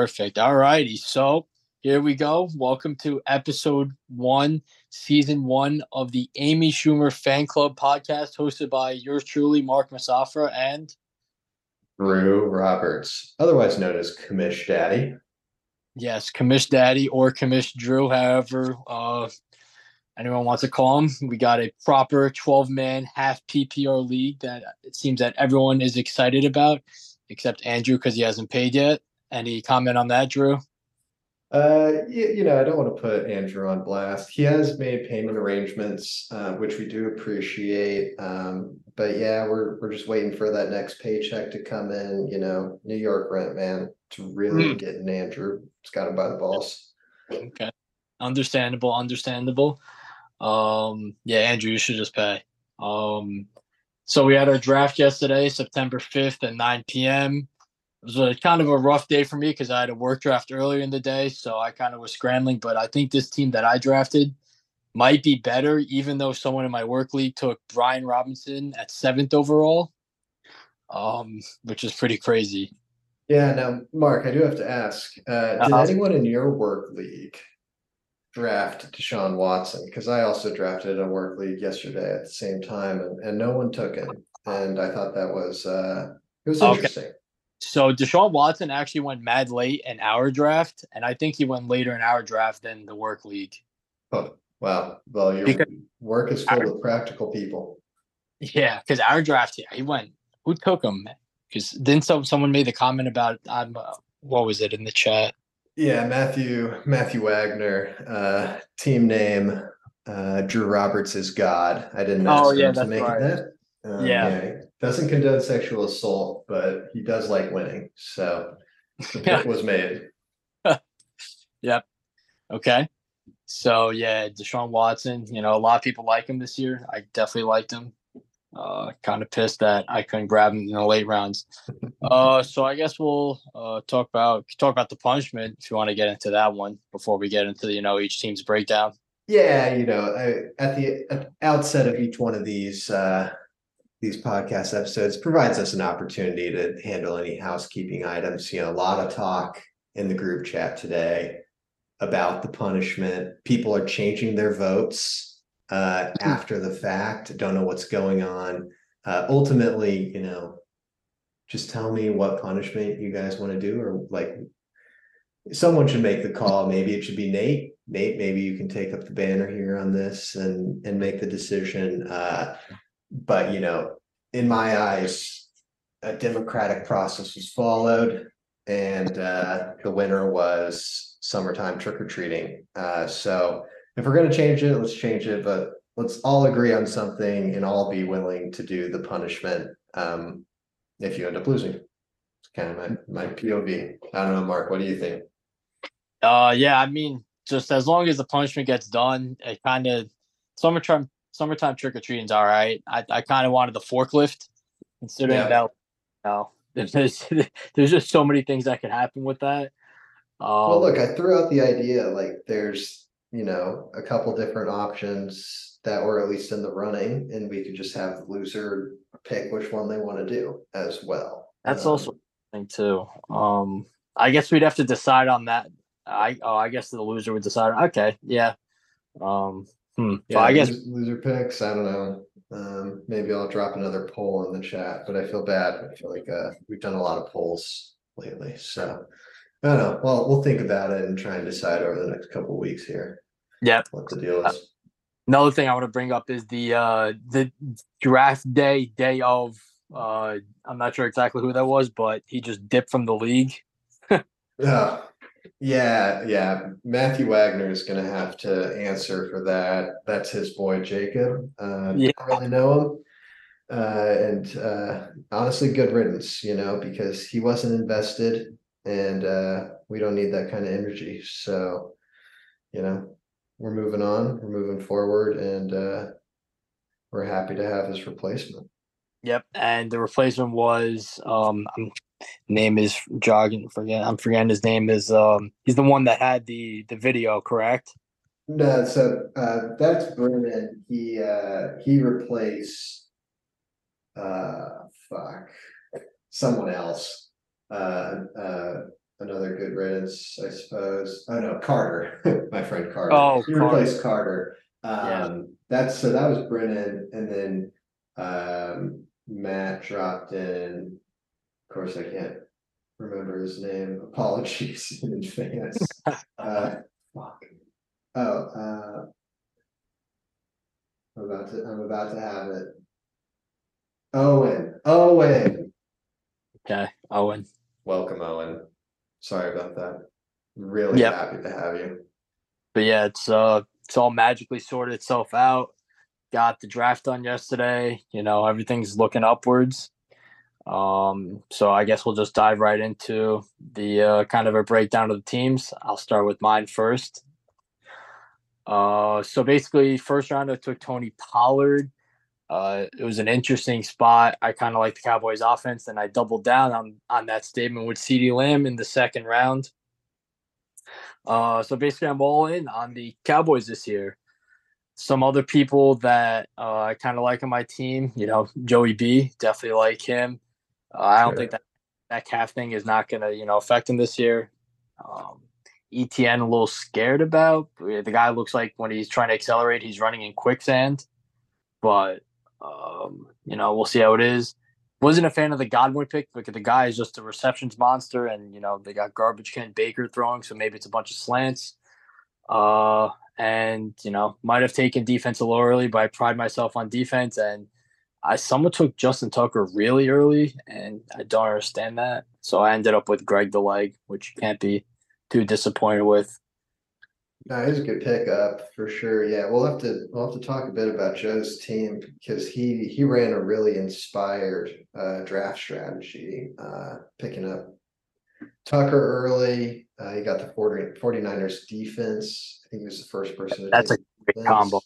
Perfect. All righty. So here we go. Welcome to episode one, season one of the Amy Schumer Fan Club podcast, hosted by yours truly, Mark Masafra, and Drew Roberts, otherwise known as Commish Daddy. yes, Commish Daddy or Commish Drew, however uh, anyone wants to call him. We got a proper 12 man half PPR league that it seems that everyone is excited about, except Andrew because he hasn't paid yet. Any comment on that, Drew? Uh, you, you know, I don't want to put Andrew on blast. He has made payment arrangements, uh, which we do appreciate. Um, but yeah, we're we're just waiting for that next paycheck to come in. You know, New York rent man to really Hmm. get Andrew. It's got to buy the balls. Okay. Understandable, understandable. Um, yeah, Andrew, you should just pay. Um, so we had our draft yesterday, September 5th at 9 p.m. It was a kind of a rough day for me because I had a work draft earlier in the day, so I kind of was scrambling. But I think this team that I drafted might be better, even though someone in my work league took Brian Robinson at seventh overall, um, which is pretty crazy. Yeah. Now, Mark, I do have to ask: uh, Did Uh-huh. anyone in your work league draft Deshaun Watson? Because I also drafted a work league yesterday at the same time, and, and no one took him. And I thought that was uh, it was Okay. So Deshaun Watson actually went mad late in our draft, and I think he went later in our draft than the work league. Oh, wow. Well, your Because- work is full of practical people. Yeah, because our draft, yeah, he went. Who took him? Because then some someone made the comment about um, uh, what was it in the chat? Yeah, Matthew Matthew Wagner, uh, team name uh, Drew Roberts is God. I didn't ask Oh, yeah, him to that's make right. that. Um, Yeah. he doesn't condone sexual assault, but he does like winning. So the pick was made. Yep. Okay. So yeah, Deshaun Watson. You know, a lot of people like him this year. I definitely liked him. Uh, kind of pissed that I couldn't grab him in the late rounds. Uh, so I guess we'll uh talk about talk about the punishment if you want to get into that one before we get into you know each team's breakdown. Yeah, you know, I, at the at the outset of each one of these uh, these podcast episodes provides us an opportunity to handle any housekeeping items. You know, a lot of talk in the group chat today about the punishment. People are changing their votes uh, after the fact. Don't know what's going on. Uh, ultimately, you know, just tell me what punishment you guys want to do, or like someone should make the call. Maybe it should be Nate. Nate, maybe you can take up the banner here on this and and make the decision. Uh, but you know, in my eyes, a democratic process was followed, and uh, the winner was summertime trick or treating. Uh, so if we're gonna change it, let's change it. But let's all agree on something and all be willing to do the punishment. Um, if you end up losing, it's kind of my my POV. I don't know, Mark. What do you think? Uh, yeah, I mean, just as long as the punishment gets done, it kind of summertime summertime trick or treating's all right. I, I kind of wanted the forklift, considering Yeah. that. You know, there's there's just so many things that could happen with that. Um, Well, look, I threw out the idea like there's, you know, a couple different options that were at least in the running, and we could just have the loser pick which one they want to do as well. that's Um, also thing too. Um, I guess we'd have to decide on that. I oh, I guess the loser would decide. Okay, yeah. Um, hmm. So yeah, I guess loser picks. I don't know. Um, maybe I'll drop another poll in the chat, but I feel bad. I feel like uh, we've done a lot of polls lately, so I don't know. Well, we'll think about it and try and decide over the next couple weeks here yeah. what the deal is. Another thing I want to bring up is the uh the draft day day of uh I'm not sure exactly who that was, but he just dipped from the league. Oh, yeah, yeah. Matthew Wagner is gonna have to answer for that. That's his boy Jacob. Uh, Yeah. don't really know him. Uh, and uh, honestly, good riddance, you know, because he wasn't invested, and uh, we don't need that kind of energy. So, you know, we're moving on, we're moving forward, and uh, we're happy to have his replacement. Yep. And the replacement was um I'm, name is jogging forget I'm forgetting his name is um he's the one that had the the video, correct? No, so uh that's Brennan. He uh he replaced uh fuck someone else. Uh uh another good riddance, I suppose. Oh no, Carter, my friend Carter. Oh, he Carter. replaced Carter. Yeah. Um that's so that was Brennan and then um Matt dropped in. Of course, I can't remember his name. Apologies in advance. Uh fuck. Oh, uh. I'm about to, I'm about to have it. Owen, Owen, Okay, Owen. welcome Owen. Sorry about that. Really Yep. happy to have you. But yeah, it's uh it's all magically sorted itself out. Got the draft done yesterday. You know, everything's looking upwards. Um, so I guess we'll just dive right into the uh, kind of a breakdown of the teams. I'll start with mine first. Uh, so basically, first round I took Tony Pollard. Uh, it was an interesting spot. I kind of like the Cowboys' offense, and I doubled down on on that statement with Ceedee Lamb in the second round. Uh, so basically, I'm all in on the Cowboys this year. Some other people that uh, I kind of like on my team, you know, Joey B, definitely like him. Uh, I don't Sure. think that that calf thing is not going to, you know, affect him this year. Um, ETN a little scared about. The guy looks like when he's trying to accelerate, he's running in quicksand. But um, you know, we'll see how it is. Wasn't a fan of the Godwin pick because the guy is just a receptions monster, and you know they got garbage can Baker throwing, so maybe it's a bunch of slants. Uh, and you know might have taken defense a little early, but I pride myself on defense, and I someone took Justin Tucker really early, and I don't understand that. So I ended up with Greg the leg, which you can't be too disappointed with. No, he's a good pickup for sure. Yeah, we'll have to we'll have to talk a bit about Joe's team because he he ran a really inspired uh draft strategy, uh picking up Tucker early. Uh he got the 40, 49ers defense. I think he was the first person to That's a great combo.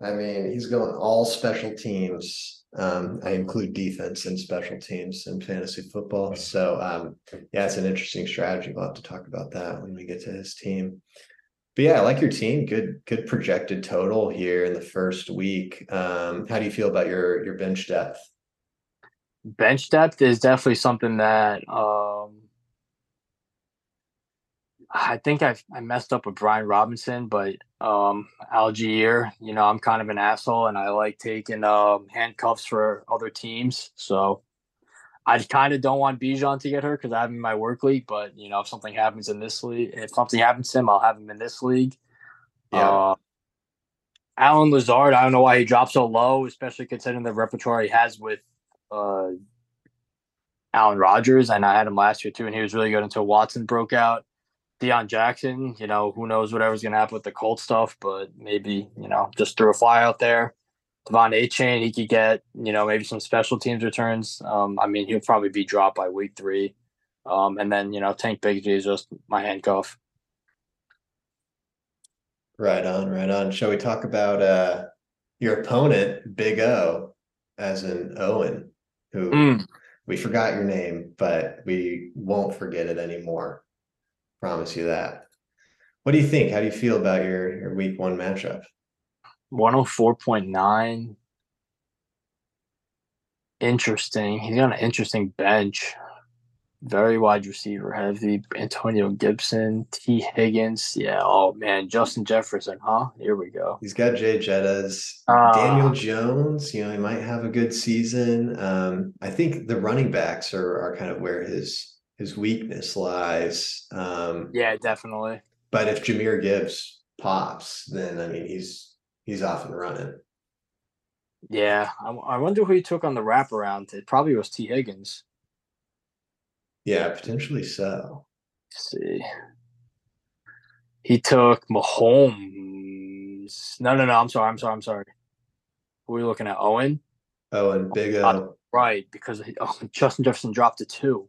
Defense. I mean, he's going all special teams. Um, I include defense and special teams in fantasy football. So um, yeah, it's an interesting strategy. We'll have to talk about that when we get to his team. But yeah, I like your team. Good, good projected total here in the first week. Um, how do you feel about your your bench depth? bench depth is definitely something that um I think I I messed up with Brian Robinson, but um Allgeier, you know, I'm kind of an asshole and I like taking um handcuffs for other teams. So I kind of don't want Bijan to get hurt because I have him in my work league, but you know, if something happens in this league, if something happens to him, I'll have him in this league. Yeah. Uh, Allen Lazard, I don't know why he dropped so low, especially considering the repertoire he has with uh, Alan Rodgers, and I had him last year too, and he was really good until Watson broke out. Deon Jackson, you know, who knows whatever's gonna happen with the Colt stuff, but maybe you know, just threw a fly out there. Devon Achane, he could get you know maybe some special teams returns. Um, I mean, he'll probably be dropped by week three, um, and then you know, Tank Bigsby is just my handcuff. Right on, right on. Shall we talk about uh your opponent, Big O, as in Owen, who Mm. we forgot your name, but we won't forget it anymore. Promise you that. What do you think? How do you feel about your your week one matchup? 104.9. Interesting. He's got an interesting bench. Very wide receiver heavy. Antonio Gibson, T. Higgins. Yeah. Oh man, Justin Jefferson, huh? Here we go. He's got Jay Jettas, Ah. Daniel Jones, you know, he might have a good season. Um, I think the running backs are are kind of where his his weakness lies. Um, Yeah, definitely. but if Jahmyr Gibbs pops, then I mean he's he's off and running. Yeah. I, I wonder who he took on the wraparound. It probably was T. Higgins. Yeah, potentially so. Let's see. He took Mahomes. No, no, no. I'm sorry. I'm sorry. I'm sorry. Who are we looking at? Owen? Owen, Big O. Uh, Right, because he, oh, Justin Jefferson dropped to two.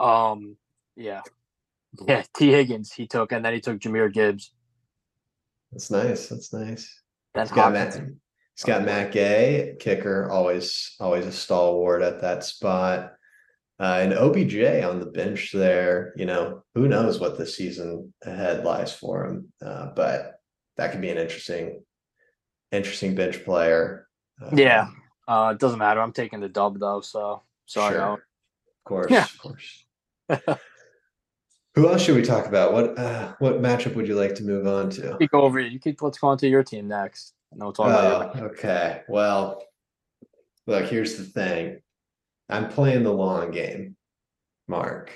Um, yeah, yeah. T. Higgins he took, and then he took Jahmyr Gibbs. That's nice. That's nice. Then He's got. Matt. He's got Matt Gay, kicker, always always a stalwart at that spot. Uh, and OBJ on the bench there. You know, who knows what the season ahead lies for him. Uh, but that could be an interesting, interesting bench player. Um, Yeah. Uh, it doesn't matter. I'm taking the dub though, so sorry. sure. Of course, Yeah. of course. Who else should we talk about? What uh, what matchup would you like to move on to? You go over. You keep. Let's go on to your team next, and then we'll talk about. Oh, okay. Well, look, here's the thing. I'm playing the long game, Mark.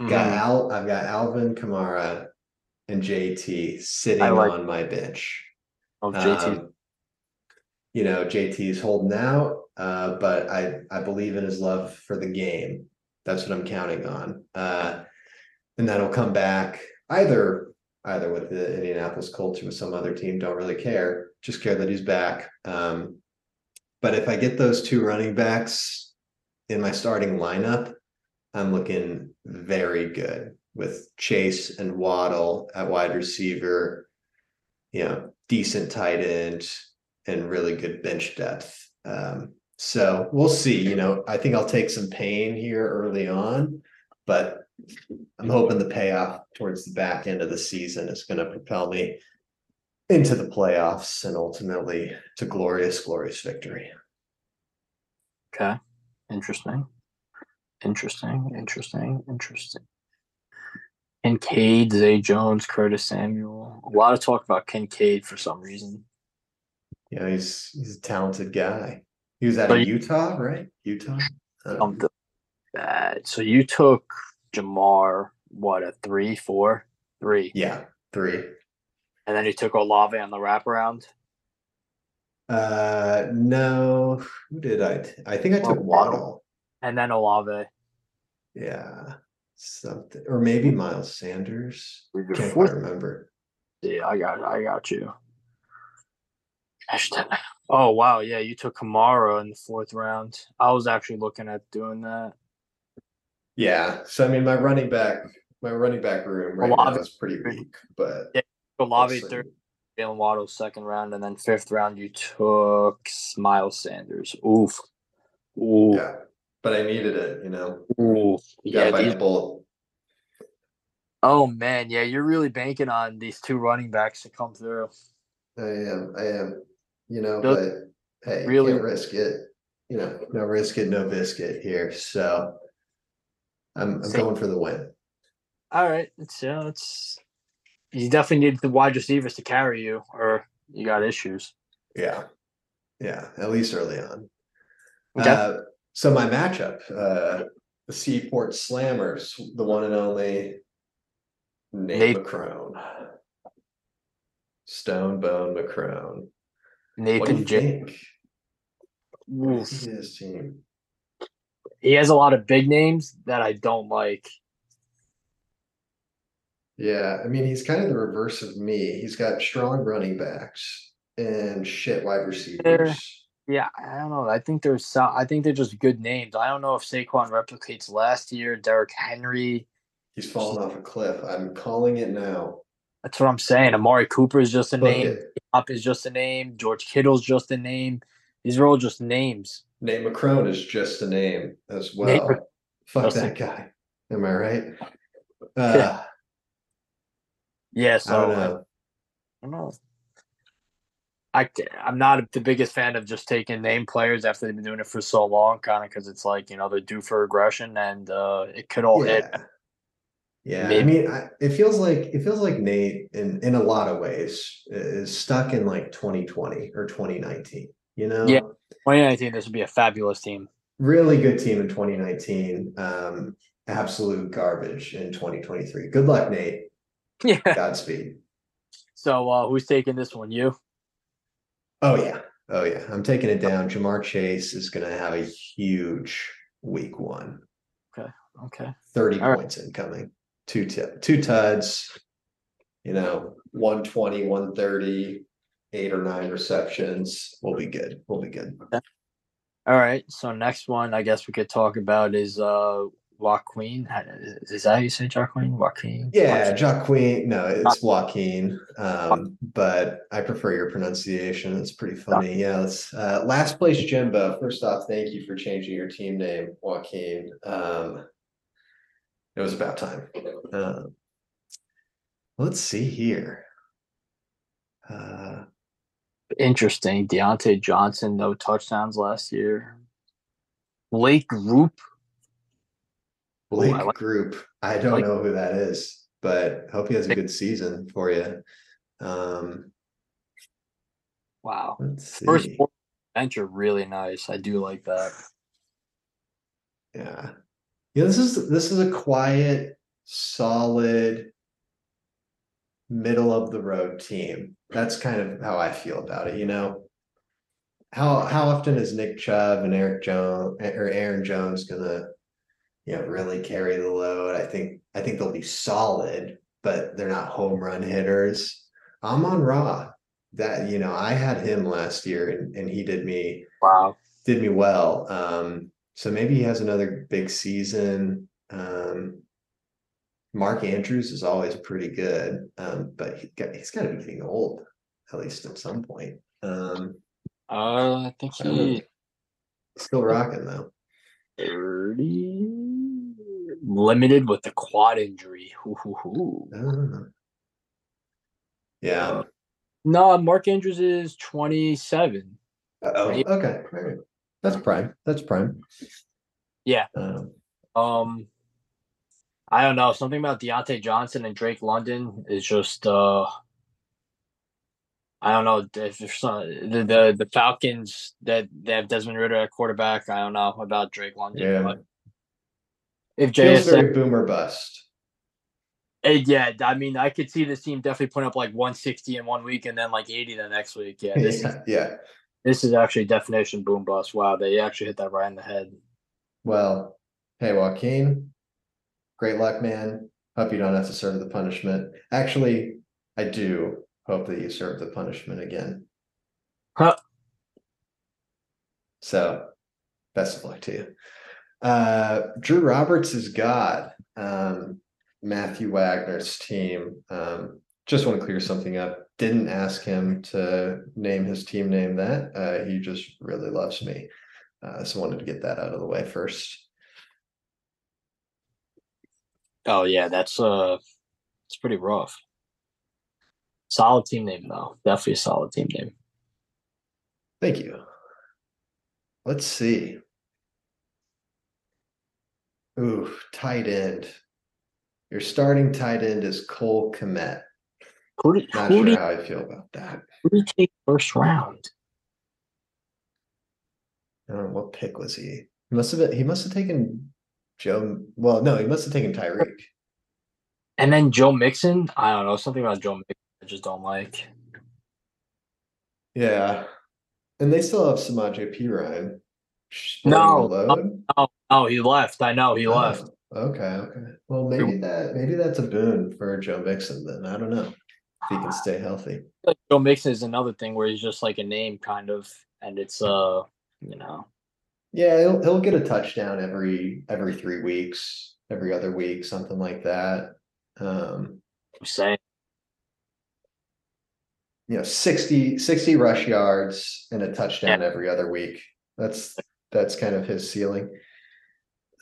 Got Mhm. Al I've got Alvin Kamara and JT sitting like- on my bench. Oh, JT. Um, you know, JT's holding out, uh, but I I believe in his love for the game. That's what I'm counting on. Uh, and that'll come back either either with the Indianapolis Colts or with some other team. Don't really care. Just care that he's back. Um, but if I get those two running backs in my starting lineup, I'm looking very good with Chase and Waddle at wide receiver. You know, decent tight end and really good bench depth. Um, so we'll see. You know, I think I'll take some pain here early on, but I'm hoping the payoff towards the back end of the season is going to propel me into the playoffs and ultimately to glorious, glorious victory. Okay. Interesting. Interesting. Interesting. Interesting. Kincaid, Zay Jones, Curtis Samuel. A lot of talk about Kincaid for some reason. Yeah, he's he's a talented guy. He was out So of you- Utah, right? Utah. Something. So you took Ja'Marr, what, a three, four, three. yeah, three. And then you took Olave on the wraparound. Uh, no, who did I? T- I think I took Waddle. And then Olave. Yeah, something, or maybe Miles Sanders. Can't quite remember. Yeah, I got I got you. Hashtag. Oh wow, yeah, you took Kamara in the fourth round. I was actually looking at doing that. Yeah, so I mean, my running back, my running back room right Olave- now is pretty weak, but Olave we'll third. Jaylen Waddle second round, and then fifth round you took Miles Sanders. Oof. Ooh. yeah, but I needed it, you know. Ooh. Yeah, Yeah. by these- bullet. oh man, yeah, you're really banking on these two running backs to come through. I am, I am, you know, Does- but hey, really- can't risk it. You know, no risk it, no biscuit here. So I'm, I'm Same. going for the win. All right, so it's you definitely need the wide receivers to carry you, or you got issues. Yeah, yeah, at least early on. Okay. Uh, so my matchup, uh, the Seaport Slammers, the one and only Nate, Nate- McCrone, Stone Bone McCrone. What do Nathan you J. think? What do you Oof. think of his team? He has a lot of big names that I don't like. Yeah, I mean, he's kind of the reverse of me. He's got strong running backs and shit wide receivers. Yeah, I don't know. I think there's some. I think they're just good names. I don't know if Saquon replicates last year. Derrick Henry. He's fallen off a cliff. I'm calling it now. That's what I'm saying. Amari Cooper is just a Book name. it. Is just a name. George Kittle's just a name. These are all just names. Nate McCrone is just a name as well. Mc- Fuck that guy. Am I right? Uh, Yeah, I so don't I know. don't know. I I'm not the biggest fan of just taking name players after they've been doing it for so long, kind of because it's like you know they're due for aggression and uh, it could all hit. Yeah. Yeah, I mean, I, it feels like it feels like Nate, in in a lot of ways, is stuck in like 2020 or 2019. You know, Yeah. 2019, this would be a fabulous team. really good team in 2019. Um, absolute garbage in 2023. Good luck, Nate. Yeah. Godspeed. So uh, who's taking this one? You? Oh yeah, oh yeah. I'm taking it down. Ja'Marr Chase is going to have a huge week one. Okay. Okay. 30 All right. points incoming. Two t- two tuds, you know, 120, 130, eight or nine receptions. We'll be good. We'll be good. All right. So next one, I guess we could talk about is uh Joaquin. Is that how you say Joaquin? Joaquin? Yeah, Joaquin. No, it's Joaquin. Um, but I prefer your pronunciation. It's pretty funny. Yeah, let's uh last place Jimbo. First off, thank you for changing your team name, Joaquin. Um it was about time. Um let's see here. Uh, Interesting. Diontae Johnson, no touchdowns last year. Blake Group. Ooh, I like- Group. I don't like- know who that is, but hope he has a good season for you. Um, Wow. First bench are really nice. I do like that. Yeah. Yeah, this is this is a quiet, solid, middle of the road team. That's kind of how I feel about it, you know. How how often is Nick Chubb and Eric Jones or Aaron Jones gonna, you know, really carry the load? I think I think they'll be solid, but they're not home run hitters. I'm on Raw. that you know, I had him last year and, and he did me Wow. did me well. Um, so maybe he has another big season. Um, Mark Andrews is always pretty good, um, but he got, he's got to be getting old, at least at some point. Um, Uh, I think I he still rocking though. 30 limited with the quad injury. Hoo, hoo, hoo. Ah. Yeah. Uh, No, Mark Andrews is 27. oh, right. okay. Right. That's prime. That's prime. Yeah. Um, Um, I don't know. Something about Diontae Johnson and Drake London is just uh I don't know if there's some, the, the the Falcons that they have Desmond Ridder at quarterback. I don't know about Drake London. yeah. But if JSN, very boomer bust. eh, yeah, I mean, I could see this team definitely putting up like 160 in one week and then like 80 the next week. Yeah, this is Yeah. This is actually definition boom bust. Wow, they actually hit that right in the head. Well, hey, Joaquin, great luck, man. Hope you don't have to serve the punishment. Actually, I do hope that you serve the punishment again. Huh. So, best of luck to you. Uh, Drew Roberts is God. Um, Matthew Wagner's team. Um, just want to clear something up. Didn't ask him to name his team name that. Uh, he just really loves me. Uh, so wanted to get that out of the way first. Oh yeah, that's uh it's pretty rough. Solid team name though. Definitely a solid team name. Thank you. Let's see. Ooh, tight end. Your starting tight end is Cole Kmet. Who did, Not who, sure did, how I feel about that. who did he take first round? I don't know what pick was he. He must have been, he must have taken Joe. Well, no, he must have taken Tyreek. And then Joe Mixon? I don't know. Something about Joe Mixon I just don't like. Yeah. And they still have Samaje Perine. No. Oh, oh, he left. I know he Oh, left. Okay, okay. Well, maybe that maybe that's a boon for Joe Mixon then. I don't know. If he can stay healthy. Like Joe Mixon is another thing where he's just like a name kind of and it's uh you know Yeah, he'll he'll get a touchdown every every three weeks, every other week, something like that. Um, saying you know, 60, 60 rush yards and a touchdown every other week. That's that's kind of his ceiling.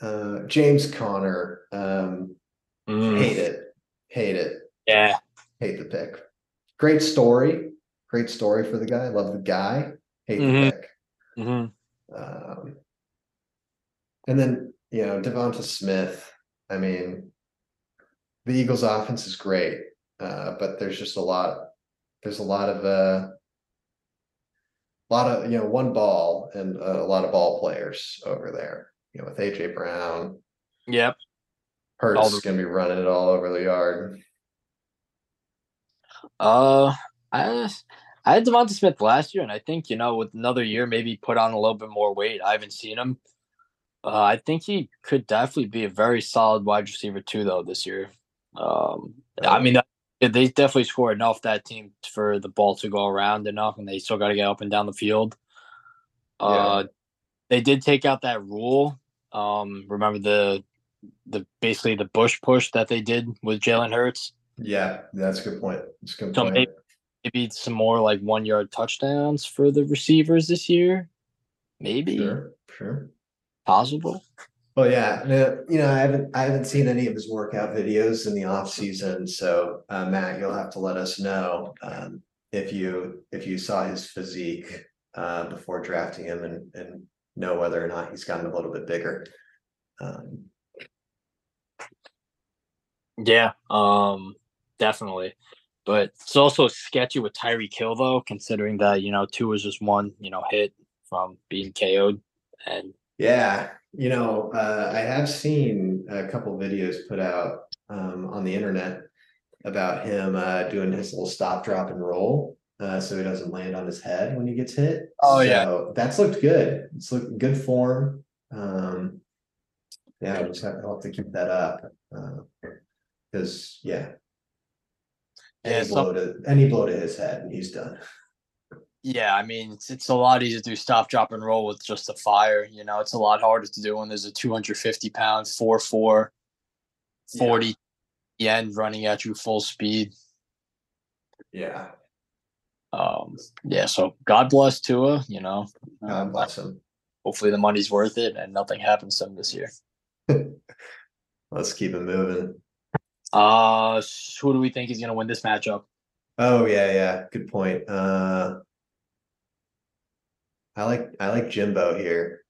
Uh, James Conner, um, mm, hate it, hate it, yeah. Hate the pick. Great story, great story for the guy. Love the guy, hate Mhm. the pick. hmm Um, and then you know Devonta Smith. I mean, the Eagles' offense is great, uh, but there's just a lot. There's a lot of uh, a lot of you know one ball and a lot of ball players over there. You know, with AJ Brown, Yep. Hurts is going to be running it all over the yard. Uh, I I had Devonta Smith last year, and I think you know with another year, maybe put on a little bit more weight. I haven't seen him. Uh, I think he could definitely be a very solid wide receiver too, though this year. Um, I mean, they definitely scored enough that team for the ball to go around enough, and they still got to get up and down the field. Uh, they did take out that rule. Um, remember the the basically the bush push that they did with Jalen Hurts. Yeah, that's a good point. That's a good So point. maybe- maybe some more like one yard touchdowns for the receivers this year. Maybe Sure, sure. possible. Well, yeah, no, you know, I haven't I haven't seen any of his workout videos in the off season, so uh, Matt, you'll have to let us know um, if you if you saw his physique uh, before drafting him and and know whether or not he's gotten a little bit bigger. Um, Yeah, um, definitely. But it's also sketchy with Tyreek Hill though, considering that you know Tua was just one you know hit from being KO'd, and yeah, you know, uh, I have seen a couple videos put out um, on the internet about him uh, doing his little stop, drop, and roll, uh, so he doesn't land on his head when he gets hit. Oh, yeah. That's looked good. It's looked good form. Um, yeah, I just have to, have to keep that up because yeah, Yeah, any blow to any blow to his head, and he's done. yeah, I mean it's it's a lot easier to do stop, drop, and roll with just the fire. You know, it's a lot harder to do when there's a 250 pound four four, Yeah. 40 the end running at you full speed. Yeah, Um, yeah, so God bless Tua. You know, God bless him. hopefully the money's worth it and nothing happens to him this year. Let's keep it moving. Uh, who do we think is going to win this matchup? Oh yeah, yeah. Good point. Uh I like I like Jimbo here,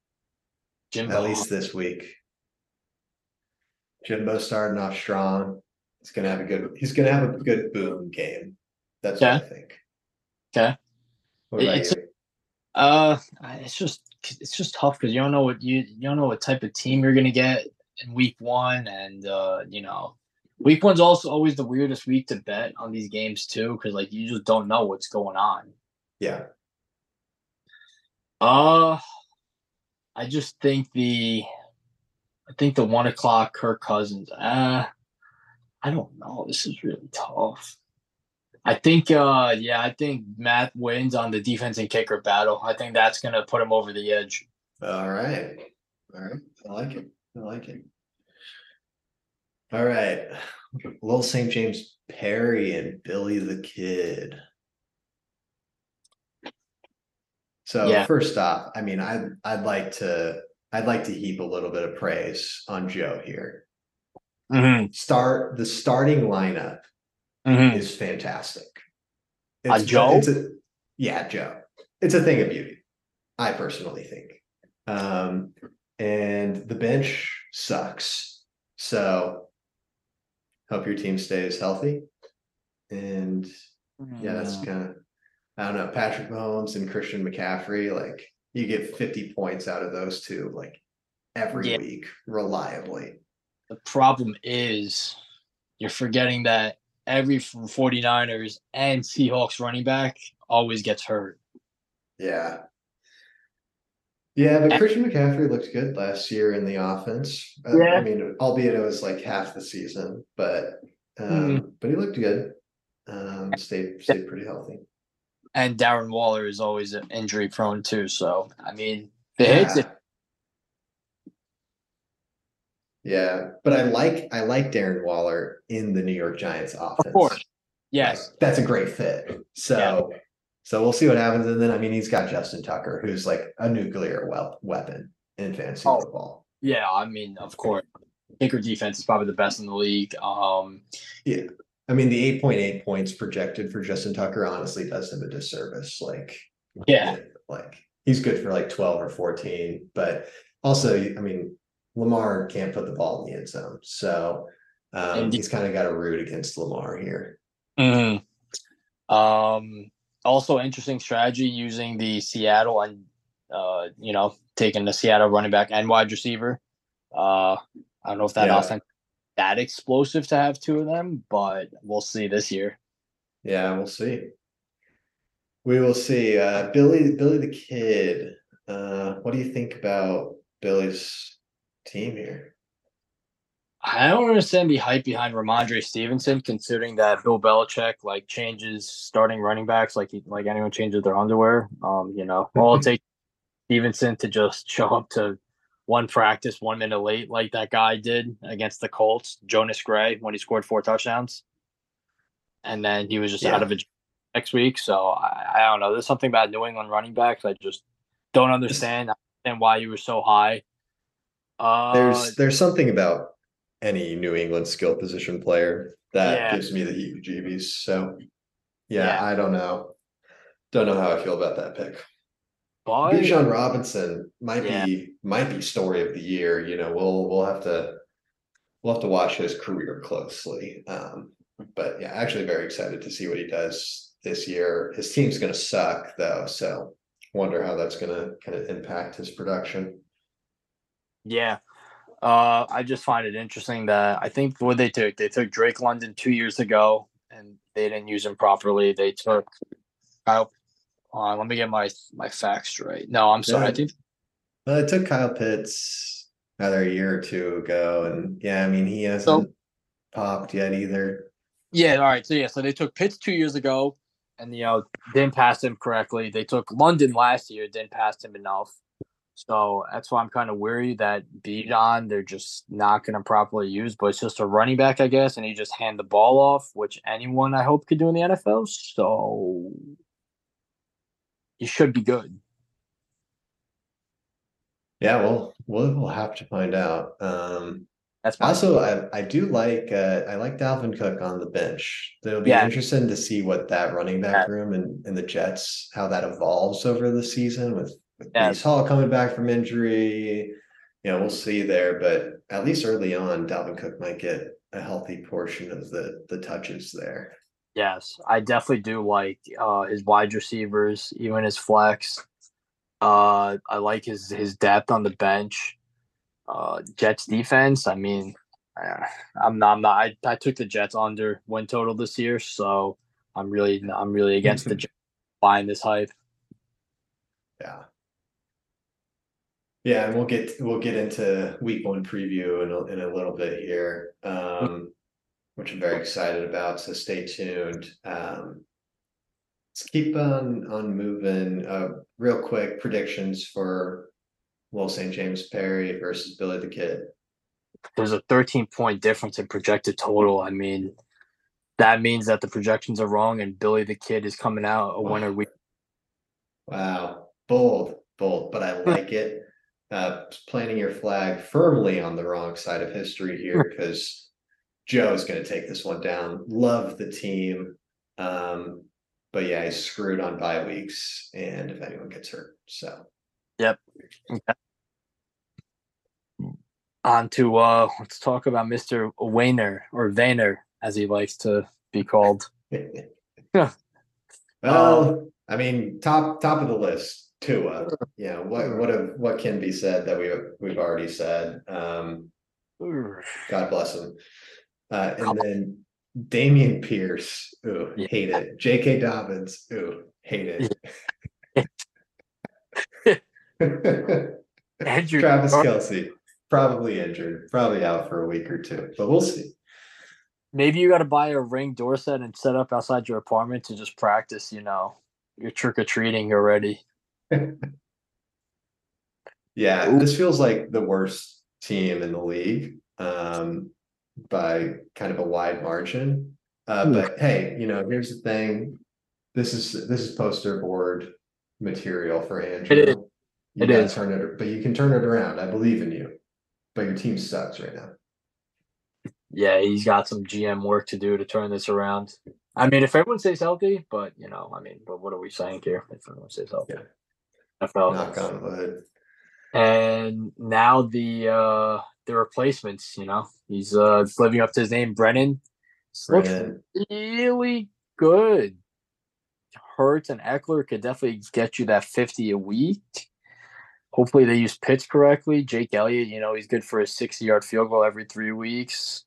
Jimbo. at least this week. Jimbo starting off strong. He's gonna have a good he's gonna have a good boom game. That's what I think. Okay. What about it's- you? Uh, it's just it's just tough because you don't know what you you don't know what type of team you're gonna get in week one, and uh, you know, week one's also always the weirdest week to bet on these games too, because like you just don't know what's going on. Yeah. Uh, I just think the, I think the one o'clock Kirk Cousins. Uh, I don't know. This is really tough. I think, uh, yeah, I think Matt wins on the defense and kicker battle. I think that's gonna put him over the edge. All right. All right. I like it. I like it. All right. Little St. James Perry and Billy the Kid. So Yeah. first off, I mean, I'd I'd like to I'd like to heap a little bit of praise on Joe here. Mm-hmm. Start the starting lineup Mm-hmm. is fantastic. On Joe? It's a, yeah, Joe. It's a thing of beauty. I personally think. Um, and the bench sucks. So hope your team stays healthy. And yeah, that's Mm. kind of I don't know, Patrick Mahomes and Christian McCaffrey, like you get 50 points out of those two like every Yeah. week reliably. the problem is you're forgetting that every 49ers and Seahawks running back always gets hurt. Yeah. Yeah, but Christian McCaffrey looked good last year in the offense. Uh, Yeah. I mean, albeit it was like half the season, but um, but he looked good. Um, stayed stayed pretty healthy. And Darren Waller is always injury prone too. So I mean, the hits. Yeah. Yeah, but I like I like Darren Waller in the New York Giants offense. Of course, Like, yes, that's a great fit. So so we'll see what happens. And then I mean he's got Justin Tucker, who's like a nuclear well weapon in fantasy Oh. football. yeah. I mean, of course, kicker defense is probably the best in the league. Um, Yeah. I mean, the 8.8 points projected for Justin Tucker honestly does him a disservice. Like, yeah, like he's good for like 12 or 14, but also, I mean, Lamar can't put the ball in the end zone. So um, he's kind of got a root against Lamar here. Mhm. Um, also interesting strategy using the Seattle and uh, you know, taking the Seattle running back and wide receiver. Uh, I don't know if that Yeah. offense that explosive to have two of them, but we'll see this year. Yeah, we'll see. We will see. Uh, Billy, Billy the Kid. Uh, what do you think about Billy's team here? I don't understand the hype behind Rhamondre Stevenson, considering that Bill Belichick like changes starting running backs like he, like anyone changes their underwear. Um, you know, all it takes Stevenson to just show up to one practice one minute late, like that guy did against the Colts, Jonas Gray, when he scored four touchdowns, and then he was just out of it next week. So I, I don't know. There's something about New England running backs I just don't understand. I understand why you were so high. Uh, There's there's something about any New England skill position player that Yeah. gives me the heebie-jeebies. So yeah, Yeah. I don't know. Don't know how I feel about that pick. But Bijan Robinson might Yeah. be might be story of the year. You know, we'll we'll have to we'll have to watch his career closely. Um, but yeah, actually very excited to see what he does this year. His team's gonna suck though, so wonder how that's gonna kind of impact his production. Yeah. Uh, I just find it interesting that I think what they took, they took Drake London two years ago and they didn't use him properly. They took Kyle. Uh, let me get my my facts straight. No, I'm sorry. I Yeah. think Well, it took Kyle Pitts another year or two ago, and yeah, I mean he hasn't popped yet either. yeah. All right. So yeah. So they took Pitts two years ago, and you know didn't pass him correctly. They took London last year, didn't pass him enough. So that's why I'm kind of worried that Bijan they're just not going to properly use. But it's just a running back, I guess, and he just hand the ball off, which anyone I hope could do in the NFL. So he should be good. Yeah, well, we'll we'll have to find out. Um, That's Also, I, I do like uh, I like Dalvin Cook on the bench. It'll be Yeah. interesting to see what that running back room and, and the Jets how that evolves over the season with Yeah. Breece Hall coming back from injury. You know, we'll see there, but at least early on, Dalvin Cook might get a healthy portion of the the touches there. Yes, I definitely do like uh, his wide receivers, even his flex. Uh, I like his his depth on the bench. Uh, Jets defense. I mean, uh, I'm not. I'm not. I, I took the Jets under win total this year, so I'm really I'm really against the Jets buying this hype. Yeah. Yeah, and we'll get we'll get into week one preview in a, in a little bit here, um, which I'm very excited about. So stay tuned. Um, let's keep on on moving. Uh, real quick predictions for Will St. James Perry versus Billy the Kid. There's a 13 point difference in projected total. I mean, that means that the projections are wrong, and Billy the Kid is coming out a winner. Week. Wow, bold, bold, but I like it. Uh, planting your flag firmly on the wrong side of history here because Joe is going to take this one down. Love the team, um, but yeah, he's screwed on bye weeks, and if anyone gets hurt, so yep. on to uh let's talk about Mr. Wayner or Vayner as he likes to be called. well, I mean, top top of the list, Tua. Yeah, what what have, what can be said that we we've already said. Um, God bless him. Uh, and then Dameon Pierce, ooh, Yeah. hate it. J.K. Dobbins, ooh, hate it. Andrew Travis Kelce, probably injured, probably out for a week or two, but we'll see. Maybe you gotta buy a ring door set and set up outside your apartment to just practice, you know, your trick or treating already. Yeah, Ooh. this feels like the worst team in the league um, by kind of a wide margin. Uh, but hey, you know, here's the thing. This is this is poster board material for Andrew. It is. You It is. turn it, but you can turn it around. I believe in you. But your team sucks right now. Yeah, he's got some GM work to do to turn this around. I mean, if everyone stays healthy, but you know, I mean, but what are we saying here? If everyone stays healthy, Yeah. NFL. Knock on wood. and now the uh the replacements you know he's uh living up to his name brennan looks really good Hurts and Ekeler could definitely get you that 50 a week hopefully they use pitch correctly jake elliott you know he's good for a 60 yard field goal every three weeks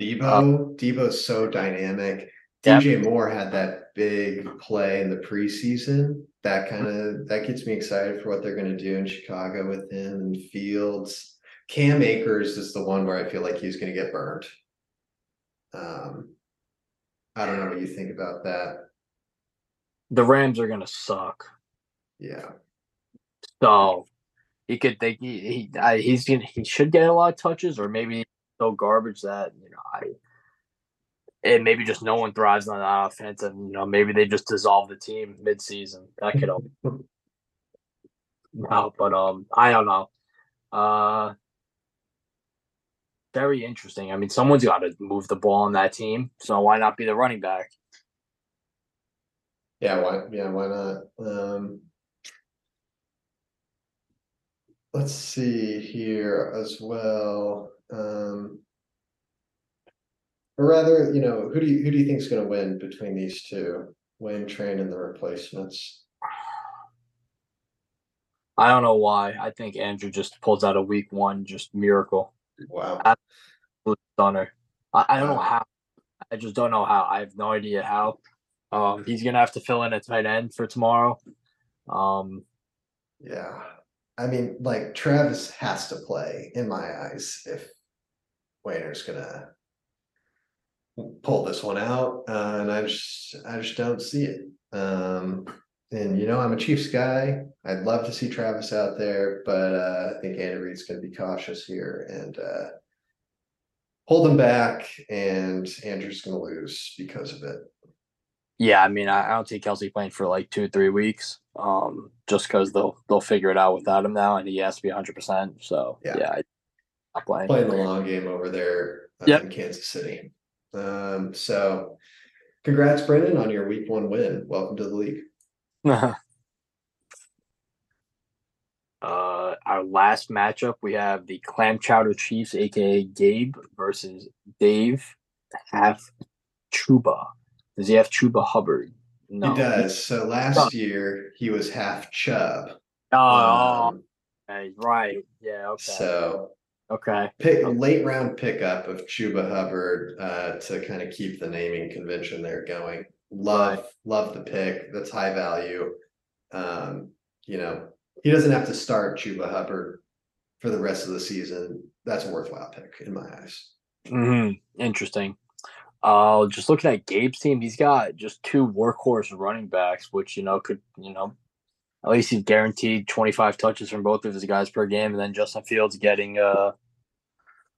Deebo, Deebo's so dynamic. DJ Moore had that big play in the preseason. That kind of that gets me excited for what they're going to do in Chicago with him and Fields. Cam Akers is the one where I feel like he's going to get burned. Um, I don't know what you think about that. the rams are gonna suck Yeah, so he could they he, he I, he's gonna he should get a lot of touches or maybe so garbage that you know I and maybe just no one thrives on that offense and you know maybe they just dissolve the team mid-season that could help no but um I don't know uh very interesting I mean someone's got to move the ball on that team so why not be the running back Yeah, why, yeah, why not? Um. Let's see here as well, um. Or rather, you know, who do you, who do you think is gonna win between these two? Wayne Train and the replacements? I don't know why. I think Andrew just pulls out a week one just miracle. Wow, Stunner. I, I don't know how. I just don't know how. I have no idea how. Um, he's gonna have to fill in a tight end for tomorrow. Um, yeah. I mean, like Travis has to play in my eyes if Wayner's gonna. Pull this one out, uh, and I just, I just don't see it. Um, and you know, I'm a Chiefs guy. I'd love to see Travis out there, but uh, I think Andy Reid's gonna be cautious here and uh. Hold him back and Andrew's gonna lose because of it. yeah, I mean, I, I don't see Kelce playing for like two, three weeks. Um, just because they'll they'll figure it out without him now, and he has to be 100. percent So Yeah. yeah, I, playing. Playing the long game over there uh, Yep. in Kansas City. Um, so congrats, Brendan, on your week one win. Welcome to the league. uh, our last matchup, we have the Clam Chowder Chiefs, aka Gabe, versus Dave Half Chuba. Does he have Chuba Hubbard? No. He does. So last Oh. year he was half chub. Oh, Um, right. Yeah. Okay. so okay. pick a late round pickup of Chuba Hubbard uh, to kind of keep the naming convention there going. Love, love the pick. That's high value. Um, you know, he doesn't have to start Chuba Hubbard for the rest of the season. That's a worthwhile pick in my eyes. Mm-hmm. Interesting. Uh, just looking at Gabe's team, he's got just two workhorse running backs, which you know could you know at least he's guaranteed 25 touches from both of his guys per game, and then Justin Fields getting uh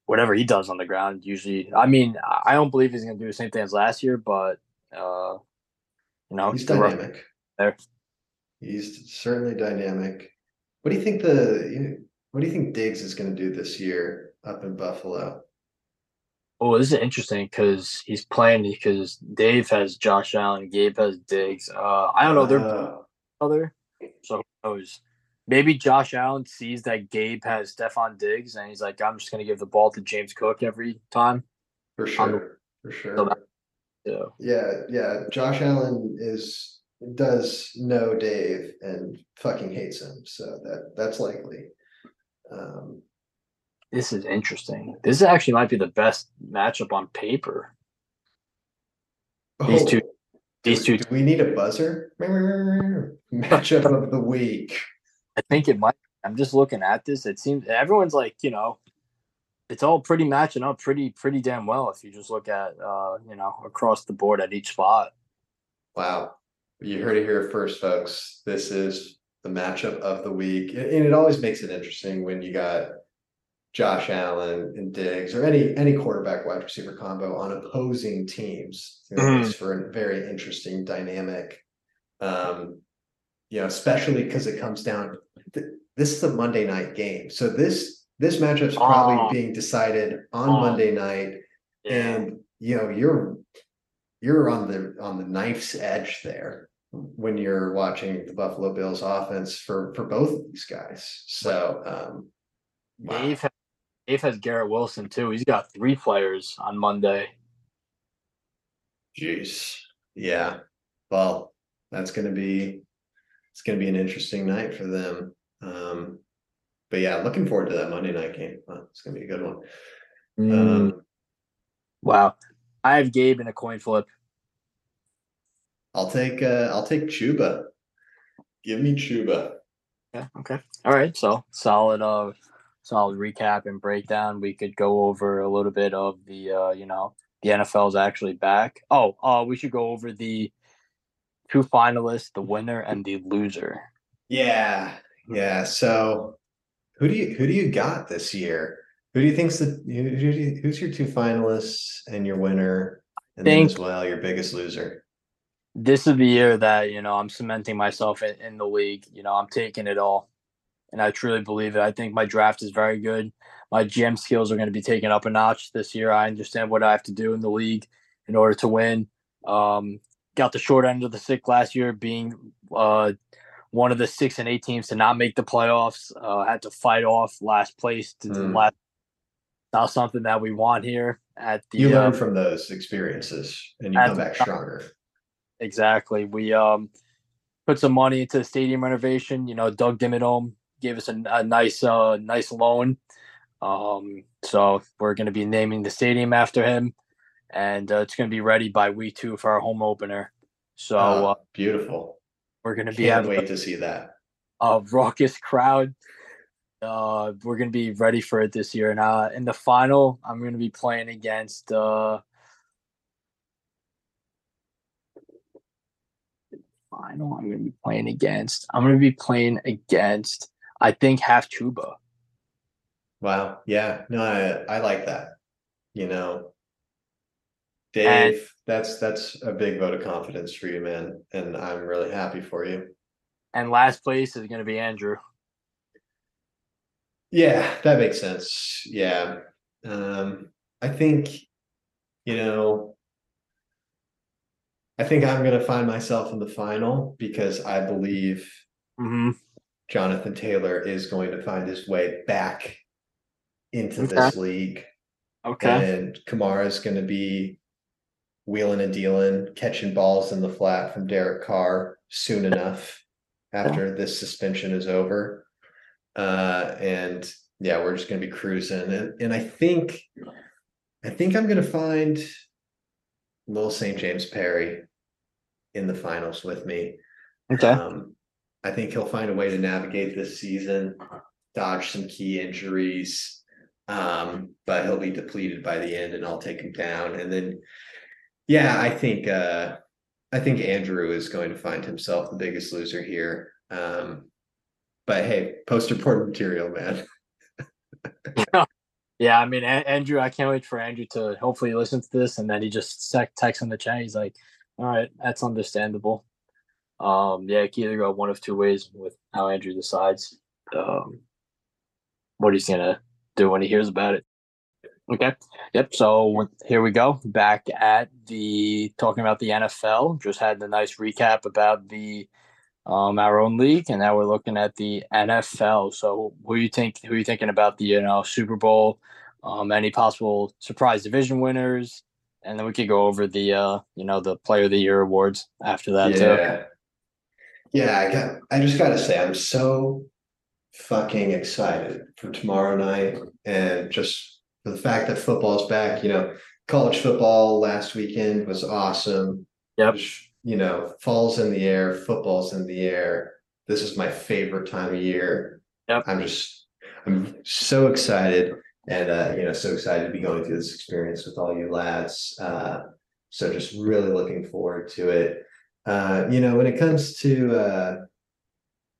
whatever he does on the ground. Usually, I mean, I don't believe he's gonna do the same thing as last year, but uh, you know, He's dynamic. there. He's certainly dynamic. What do you think the you- what do you think Diggs is going to do this year up in Buffalo? Oh, this is interesting because he's playing because Dave has Josh Allen, Gabe has Diggs. Uh, I don't know. They're Oh, other. So who knows? Maybe Josh Allen sees that Gabe has Stefon Diggs and he's like, I'm just gonna give the ball to James Cook every time. for sure, for sure. So So Yeah, yeah. Josh Allen is does know Dave and fucking hates him, so that that's likely. Um, this is interesting. This actually might be the best matchup on paper. These two- oh, These two, do we need a buzzer? Matchup of the week. I think it might. I'm just looking at this. It seems everyone's like, you know, it's all pretty matching up pretty, pretty damn well if you just look at, uh, you know, across the board at each spot. Wow. You heard it here first, folks. This is the matchup of the week. And it always makes it interesting when you got Josh Allen and Diggs or any any quarterback wide receiver combo on opposing teams. It Mhm. makes for a very interesting dynamic. Um, you know, especially because it comes down th- this is a Monday night game. So this this matchup's probably Oh. being decided on Oh. Monday night and you know you're you're on the on the knife's edge there when you're watching the Buffalo Bills offense for for both of these guys. So um wow. Dave has Garrett Wilson too. He's got three players on Monday. jeez. Yeah. Well, that's gonna be it's gonna be an interesting night for them. Um but yeah, looking forward to that Monday night game. Wow, it's gonna be a good one. Mm, Um wow. I have Gabe in a coin flip. I'll take uh I'll take Chuba. Give me Chuba. Yeah. Okay. All right. So solid. Uh, solid recap and breakdown. We could go over a little bit of the. Uh, you know, the NFL's actually back. Oh. Uh, we should go over the two finalists, the winner and the loser. Yeah, yeah. So who do you who do you got this year? Who do you think's the who, who do you, who's your two finalists and your winner, and then as well your biggest loser? This is the year that you know I'm cementing myself in, in the league. You know, I'm taking it all, and I truly believe it. I think my draft is very good. My GM skills are going to be taken up a notch this year. I understand what I have to do in the league in order to win. Um, got the short end of the stick last year, being uh, one of the six and eight teams to not make the playoffs. Uh, had to fight off last place to Mm. last. Not something that we want here at the. You uh, learn from those experiences and you come back stronger. Exactly. We um put some money into the stadium renovation. You know, Doug Dimmadome gave us a, a nice uh nice loan. Um, so we're going to be naming the stadium after him, and uh, it's going to be ready by week two for our home opener. So Oh, uh, beautiful. we're going to be Can't wait to see that. a raucous crowd. Uh, we're going to be ready for it this year. And uh, in the final, I'm going to be playing against uh, final. I'm going to be playing against. I'm going to be playing against. I think half Chuba. Wow. Yeah. No, I, I like that. You know, Dave, that's that's a big vote of confidence for you, man. And I'm really happy for you. And last place is going to be Andrew. Yeah, that makes sense. Yeah. Um, I think, you know, I think I'm gonna find myself in the final because I believe hmm Jonathan Taylor is going to find his way back into Okay. this league. Okay. And Kamara is going to be wheeling and dealing, catching balls in the flat from Derek Carr soon enough after this suspension is over. Uh, and yeah, we're just going to be cruising. And, and I think, I think I'm going to find Little St. James Perry in the finals with me. Okay. Um, I think he'll find a way to navigate this season, dodge some key injuries. Um, but he'll be depleted by the end and I'll take him down. And then, yeah, I think, uh, I think Andrew is going to find himself the biggest loser here. Um, but hey, poster board material, man. Yeah, I mean, A- Andrew, I can't wait for Andrew to hopefully listen to this, and then he just sec- texts in the chat. He's like, "All right, that's understandable." Um, yeah, it can either go one of two ways with how Andrew decides um, what he's gonna do when he hears about it. Okay, yep. So here we go, back at the talking about the NFL. Just had the nice recap about the um our own league, and now we're looking at the NFL. So who you think? Who you thinking about the you know Super Bowl? Um, any possible surprise division winners, and then we could go over the uh you know the Player of the Year awards after that too. Yeah. I got I just gotta say I'm so fucking excited for tomorrow night and just for the fact that football's back, you know, college football last weekend was awesome. Yep. Which, You know, fall's in the air, football's in the air. This is my favorite time of year. Yep. I'm just I'm so excited and uh, you know, so excited to be going through this experience with all you lads. Uh so just really looking forward to it. Uh, you know, when it comes to uh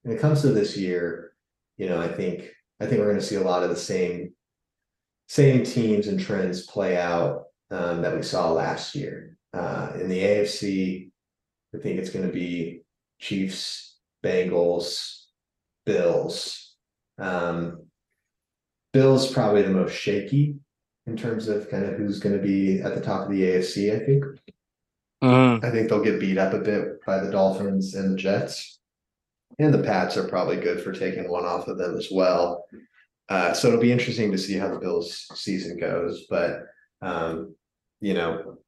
when it comes to this year, you know, I think I think we're gonna see a lot of the same same teams and trends play out um that we saw last year. Uh in the AFC, I think it's gonna be Chiefs, Bengals, Bills. Um Bills probably the most shaky in terms of kind of who's gonna be at the top of the AFC, I think. Mhm. I think they'll get beat up a bit by the Dolphins and the Jets. And the Pats are probably good for taking one off of them as well. Uh, so it'll be interesting to see how the Bills season goes, but um, you know,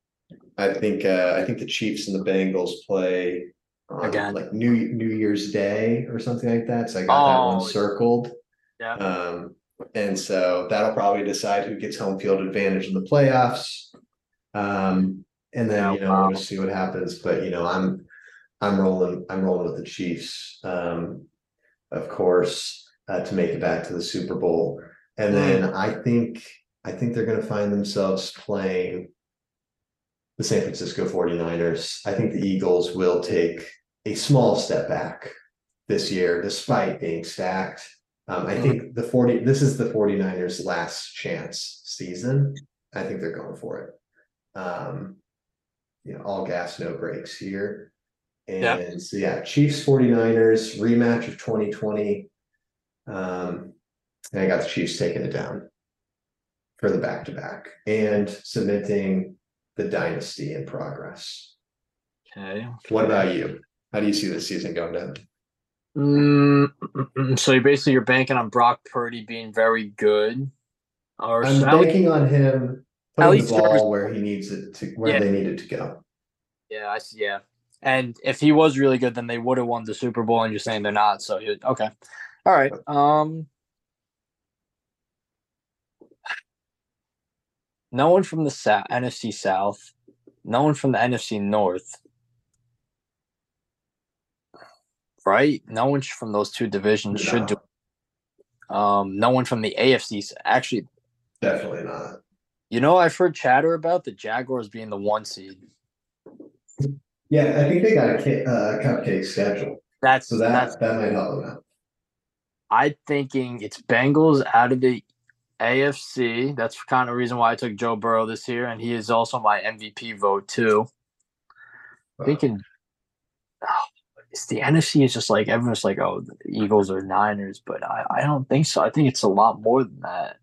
I think uh, I think the Chiefs and the Bengals play on Again. like New New Year's Day or something like that. So I got that one circled. Yeah. Um, and so that'll probably decide who gets home field advantage in the playoffs. Um, and then, you know, we'll just see what happens, but you know, I'm, I'm rolling, I'm rolling with the Chiefs. Um, of course, uh, to make it back to the Super Bowl. And then I think, I think they're gonna find themselves playing the San Francisco 49ers. I think the Eagles will take a small step back this year, despite being stacked. Um, I think the 40, this is the 49ers last chance season. I think they're going for it. Um, you know, all gas, no brakes here. Yeah. And so, yeah, Chiefs 49ers rematch of 2020. Um, and I got the Chiefs taking it down for the back to back and cementing the dynasty in progress. Okay. What about you? How do you see this season going down? Mm, so you basically you're banking on Brock Purdy being very good. Or I'm banking on him at putting least the ball Trevor's- where he needs it to, where Yeah. they need it to go. yeah, I see. Yeah, and if he was really good, then they would have won the Super Bowl. And you're saying they're not, so you okay. All right. Um, no one from the South, NFC South, no one from the NFC North, right? No one from those two divisions should do. Um, no one from the AFC. 's- Actually, Definitely not. You know, I've heard chatter about the Jaguars being the one seed. Yeah, I think they got a uh, cupcake schedule, That's so that's that that might help them out. I'm thinking it's Bengals out of the AFC. That's kind of reason why I took Joe Burrow this year, and he is also my MVP vote too. Thinking, oh, it's the NFC is just like everyone's like, oh, the Eagles or Niners, but I, I don't think so. I think it's a lot more than that.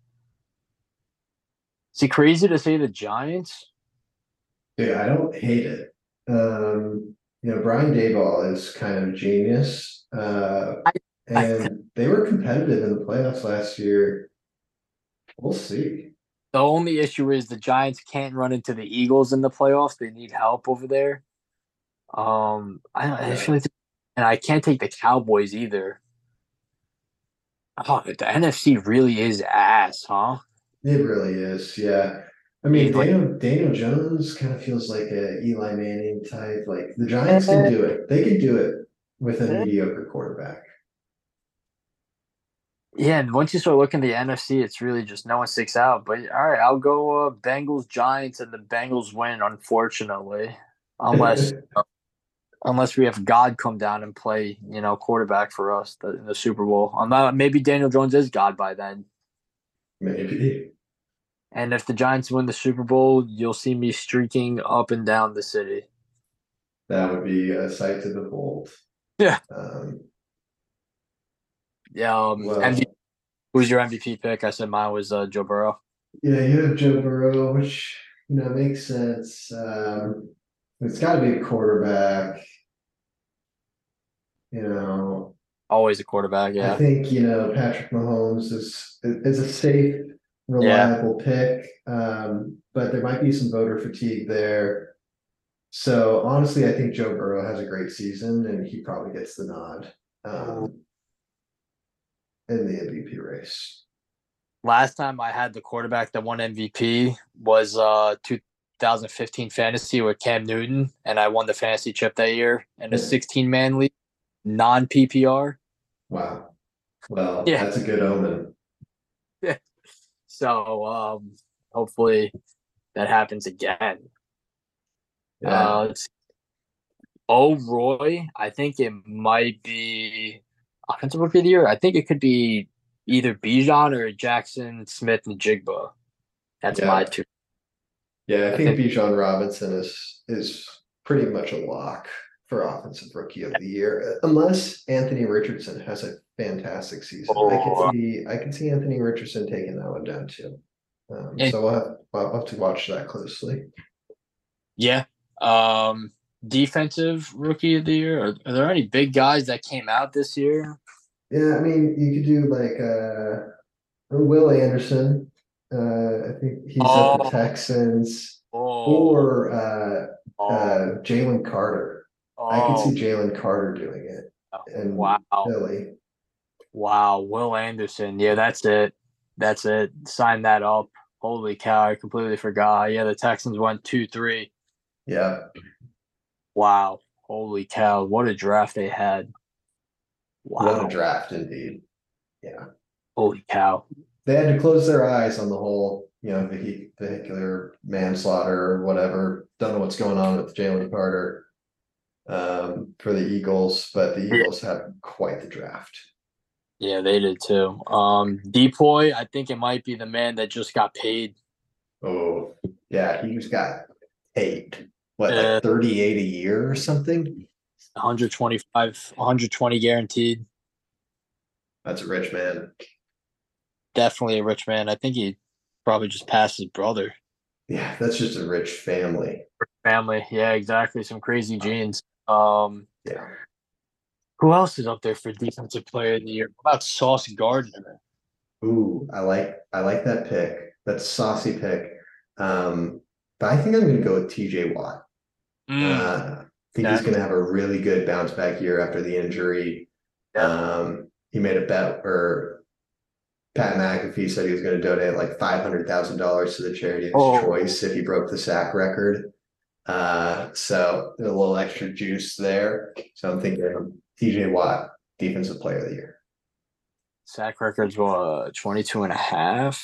Is it crazy to say the Giants? Yeah, I don't hate it. Um, you know, Brian Daboll is kind of a genius. Uh, I- I- and they were competitive in the playoffs last year. We'll see. The only issue is the Giants can't run into the Eagles in the playoffs. They need help over there. Um, I, I feel like, and I can't take the Cowboys either. Oh, the NFC really is ass, huh? It really is, yeah. I mean, Daniel Daniel Jones kind of feels like a Eli Manning type. Like the Giants can do it. They could do it with a mediocre quarterback. Yeah, and once you start looking at the NFC, it's really just no one sticks out. But all right, I'll go uh, Bengals Giants, and the Bengals win. Unfortunately, unless unless we have God come down and play, you know, quarterback for us the, in the Super Bowl. I'm not, maybe Daniel Jones is God by then. Maybe. And if the Giants win the Super Bowl, you'll see me streaking up and down the city. That would be a sight to behold. Yeah. Um, Yeah. Um, well, MV- who's your MVP pick? I said mine was uh, Joe Burrow. yeah, you have Joe Burrow, which you know makes sense. Um, it's got to be a quarterback. You know, Always a quarterback. Yeah. I think you know Patrick Mahomes is is a safe, reliable pick, um, but there might be some voter fatigue there. So honestly, I think Joe Burrow has a great season, and he probably gets the nod um, in the MVP race. Last time I had the quarterback that won MVP was uh 2015 fantasy with Cam Newton, and I won the fantasy chip that year in a 16 man league, non PPR. Wow. Well, Yeah. that's a good omen. Yeah, So um, hopefully that happens again. Yeah. Uh, let's oh, Roy, I think it might be offensive rookie of the year. I think it could be either Bijan or Jaxon Smith-Njigba. That's Yeah. my two. yeah, I I think think- Bijan Robinson is is pretty much a lock for offensive rookie of the year, unless Anthony Richardson has a fantastic season. I Oh. can see I can see Anthony Richardson taking that one down too. Um, And- so we'll have, we'll have to watch that closely. Yeah. Um, defensive rookie of the year. Are, are there any big guys that came out this year? Yeah, I mean, you could do like uh, Will Anderson. Uh, I think he's at the Oh. Texans, Oh, or uh, oh, uh, Jalen Carter. I can oh, see Jalen Carter doing it. Oh, and wow. Philly. Wow, Will Anderson. Yeah, that's it. That's it. Sign that up. Holy cow, I completely forgot. Yeah, the Texans went 2 3. Yeah. Wow. Holy cow. What a draft they had. Wow. What a draft indeed. Yeah. Holy cow. They had to close their eyes on the whole, you know, vehi- vehicular manslaughter or whatever. Don't know what's going on with Jalen Carter um, for the Eagles, but the Eagles had quite the draft. Yeah, they did too. Um, DPOY, I think it might be the man that just got paid. Oh, yeah, he just got paid. What, uh, like 38 a year or something? 125, 120 guaranteed. That's a rich man. Definitely a rich man. I think he probably just passed his brother. Yeah, that's just a rich family. Family. Yeah, exactly. Some crazy genes. Um, yeah. Who else is up there for defensive player of the year? What about Sauce Gardner? Ooh, I like I like that pick. That's saucy pick. Um, but I think I'm going to go with TJ Watt. Mm. Uh, I think he's going to have a really good bounce back year after the injury. Yeah. Um, he made a bet or Pat McAfee said he was going to donate like five hundred thousand dollars to the charity of his oh. choice if he broke the sack record. Uh, so a little extra juice there. So I'm thinking TJ Watt, defensive player of the year. Sack records were 22 and a half.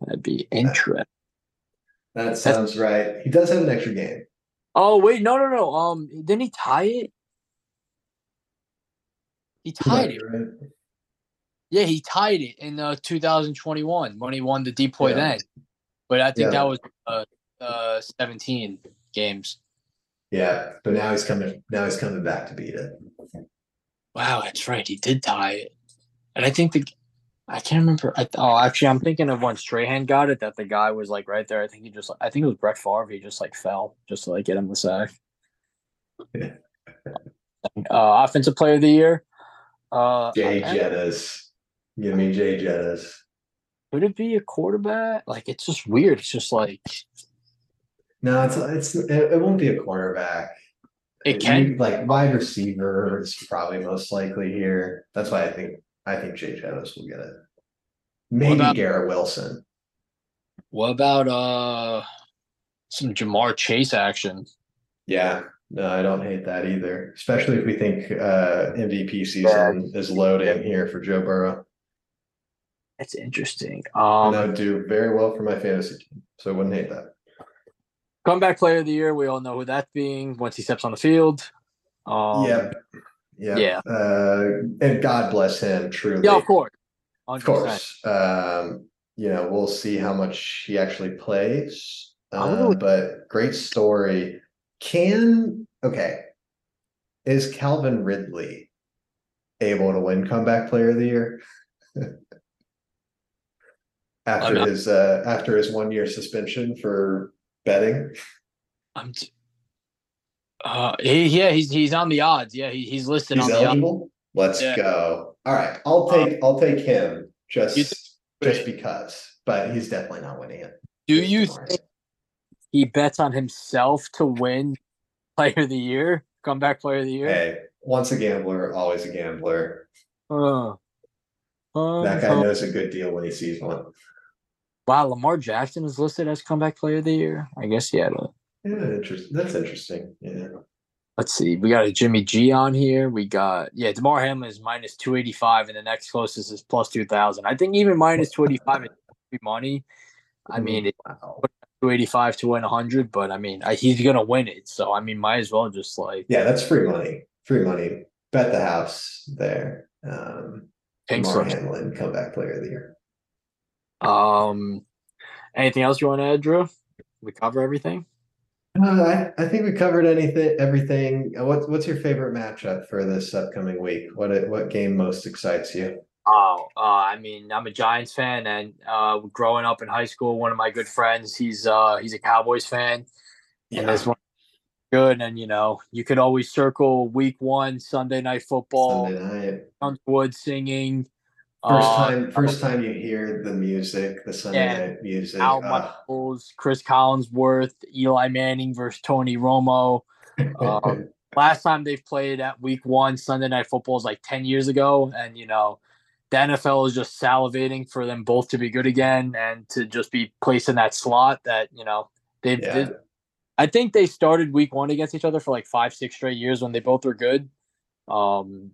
That'd be interesting. That sounds That's... right. He does have an extra game. Oh wait, no, no, no. Um, didn't he tie it? He tied it. Right? Yeah, he tied it in uh, 2021 when he won the DPOY yeah. then. But I think yeah. that was uh, uh, 17 games. Yeah, but now he's coming. Now he's coming back to beat it. Wow, that's right. He did tie it, and I think the I can't remember. I, oh, actually, I'm thinking of when Strahan got it that the guy was like right there. I think he just. I think it was Brett Favre. He just like fell just to like get him the sack. Yeah. Uh, offensive player of the year. Uh, Jay I, Jettas. Give me Jay Jettas. Would it be a quarterback? Like it's just weird. It's just like no, it's it's it, it won't be a quarterback. It can like wide receiver is probably most likely here. That's why I think I think Jay Jettis will get it. Maybe about, Garrett Wilson. What about uh some Ja'Marr Chase action? Yeah, no, I don't hate that either. Especially if we think uh MVP season is loaded in here for Joe Burrow. That's interesting. Um and that would do very well for my fantasy team. So I wouldn't hate that. Comeback player of the year, we all know who that being once he steps on the field. Um, Yeah. Yeah. Uh, and God bless him, truly. Yeah, of course. 100%. Of course. Um, you know, we'll see how much he actually plays. Uh, but great story. Can, okay. Is Calvin Ridley able to win comeback player of the year? after his uh, after his one year suspension for betting? I'm. T- uh, he, yeah, he's he's on the odds. Yeah, he, he's listed he's on eligible? the odds. Let's yeah. go. All right, I'll uh, take I'll take him just th- just because, but he's definitely not winning it. Do you think he bets on himself to win Player of the Year, Comeback Player of the Year? Hey, once a gambler, always a gambler. Uh, um, that guy knows a good deal when he sees one. Wow, Lamar Jackson is listed as comeback player of the year. I guess he had a. Yeah, interesting. That's interesting. Yeah. Let's see. We got a Jimmy G on here. We got yeah, Damar Hamlin is minus two eighty five, and the next closest is plus two thousand. I think even minus twenty five is money. I mean, it, wow. 285 to win 100, but I mean, I, he's going to win it. So, I mean, might as well just like. Yeah, that's free money. Free money. Bet the house there. Um, Hamlin, comeback player of the year. Um, anything else you want to add, Drew? We cover everything. Uh, I, I think we covered anything, everything. Uh, what's what's your favorite matchup for this upcoming week? What what game most excites you? Oh, uh, I mean, I'm a Giants fan, and uh, growing up in high school, one of my good friends, he's uh, he's a Cowboys fan, yeah. and this one good. And you know, you could always circle Week One, Sunday Night Football, Sunday night. Woods singing, First uh, time, first time you hear the music, the Sunday Yeah. night music. Al ah, Michaels, Cris Collinsworth, Eli Manning versus Tony Romo. Uh, last time they've played at week one Sunday night football is like 10 years ago. And, you know, the NFL is just salivating for them both to be good again and to just be placed in that slot that, you know, they've. Yeah. they- I think they started week one against each other for like five, six straight years when they both were good. Um,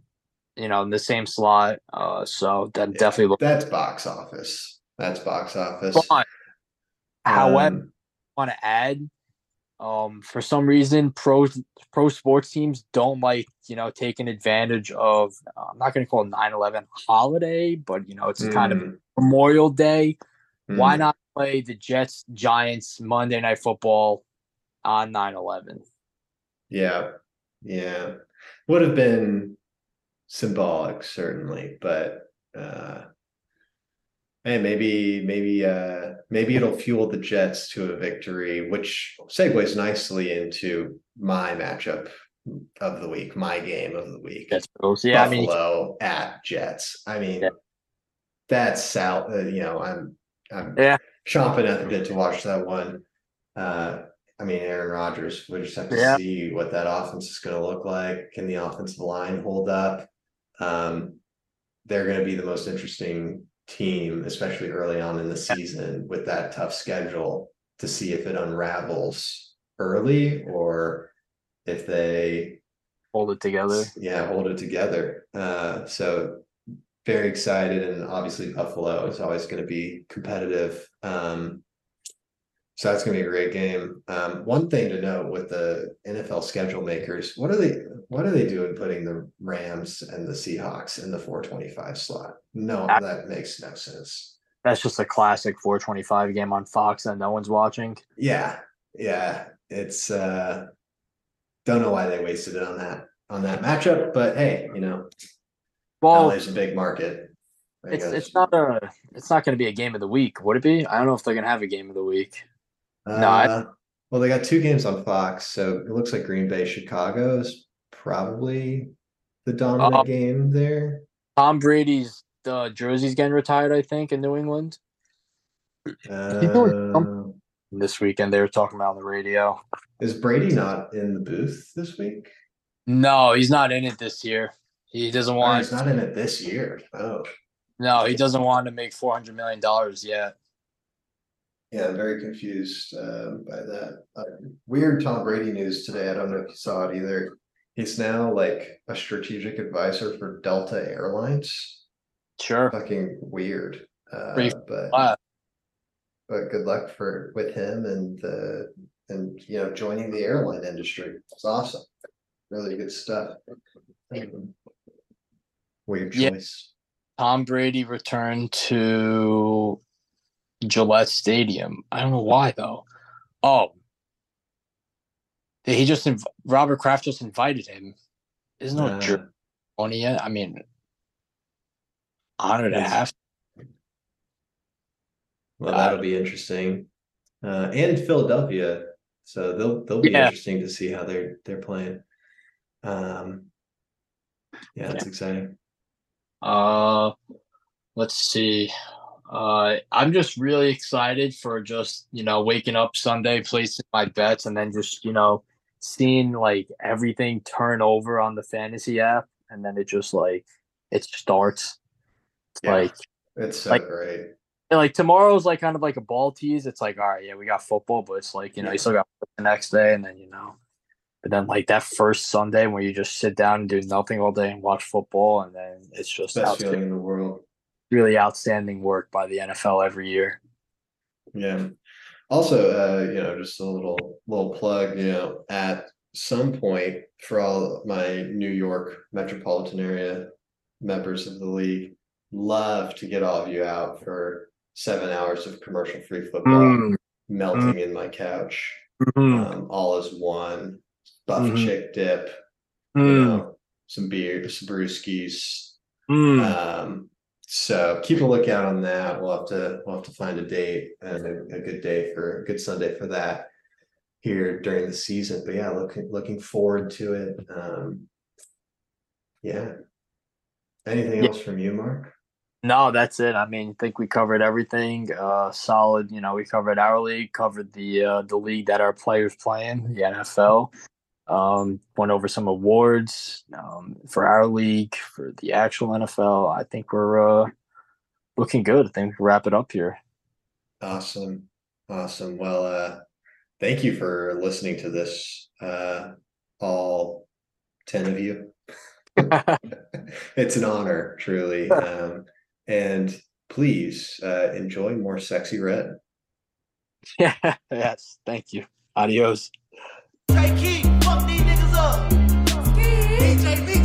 you know, in the same slot. Uh, so that yeah, definitely looks. that's box office. That's box office. But, um, however, I want to add, um, for some reason, pro pro sports teams don't like you know taking advantage of. Uh, I'm not going to call 9/11 holiday, but you know it's mm. kind of mm. Memorial Day. Mm. Why not play the Jets Giants Monday Night Football on 9/11? Yeah, yeah, would have been symbolic certainly but uh hey maybe maybe uh maybe it'll fuel the jets to a victory which segues nicely into my matchup of the week my game of the week that's cool so, yeah Buffalo I mean, at jets i mean yeah. that's sal uh, you know i'm i'm yeah chomping at the bit to watch that one uh I mean, Aaron Rodgers. We just have to yeah. see what that offense is going to look like. Can the offensive line hold up? Um, they're going to be the most interesting team, especially early on in the season with that tough schedule, to see if it unravels early or if they hold it together. yeah, hold it together. Uh, so very excited, and obviously Buffalo is always going to be competitive. Um, so that's going to be a great game. Um, one thing to note with the NFL schedule makers, what are they? What are they doing putting the Rams and the Seahawks in the 425 slot? No, I- that makes no sense. That's just a classic 425 game on Fox that no one's watching. Yeah, yeah, it's uh, don't know why they wasted it on that on that matchup, but hey, you know, Well, LA's a big market. It's it's not a it's not going to be a game of the week, would it be? I don't know if they're going to have a game of the week. No, Uh, well, they got two games on Fox, so it looks like Green Bay Chicago is probably the dominant Uh, game there. Tom Brady's uh, jersey's getting retired, I think, in New England Uh, this weekend. They were talking about on the radio. is Brady not in the booth this week? No, he's not in it this year. He doesn't Oh, want. he's not in it this year. Oh, No, he doesn't want to make four hundred million dollars yet. Yeah, I'm very confused um, by that. Uh, weird Tom Brady news today. I don't know if you saw it either. He's now like a strategic advisor for Delta Airlines. Sure. Fucking weird. Uh, but but good luck for with him and the and you know joining the airline industry. It's awesome. Really good stuff. Weird Yeah. Tom Brady returned to Gillette Stadium. I don't know why though. Oh, he just inv- Robert Kraft just invited him. There's no Uh, jerk on yet. I mean, honored to have. well, that'll be interesting. Uh, and Philadelphia, so they'll they'll be Yeah. interesting to see how they're they're playing. Um, yeah, it's exciting. Uh, let's see. Uh, I'm just really excited for just you know waking up Sunday, placing my bets, and then just you know seeing like everything turn over on the fantasy app, and then it just like it starts. It's Yeah. Like It's so like- great. and, like tomorrow's like kind of like a ball tease. It's like all right, yeah, we got football, but it's like you know you still got the next day, and then you know. But then, like that first Sunday where you just sit down and do nothing all day and watch football, and then it's just Best feeling in the world. Really outstanding work by the NFL every year. Yeah. Also, uh, you know, just a little little plug, you know, at some point for all my New York metropolitan area members of the league, love to get all of you out for seven hours of commercial free football melting in my couch. Um, all is one. Buff Mhm. chick dip, you know, some beer, some brewskis, um, so keep a lookout on that. We'll have to we'll have to find a date and a, a good day for a good Sunday for that here during the season. But yeah, looking looking forward to it. Um, yeah. Anything Yeah. else from you, Mark? No, that's it. I mean, I think we covered everything. Uh, solid. You know, we covered our league, covered the uh, the league that our players play in, the NFL. Um, went over some awards um, for our league, for the actual NFL. I think we're uh, looking good. I think we wrap it up here. Awesome. Awesome. Well, uh, thank you for listening to this, uh, all 10 of you. it's an honor, truly. Um, and please uh, enjoy more sexy red. yeah. Yes. Thank you. Adios. Trey DJ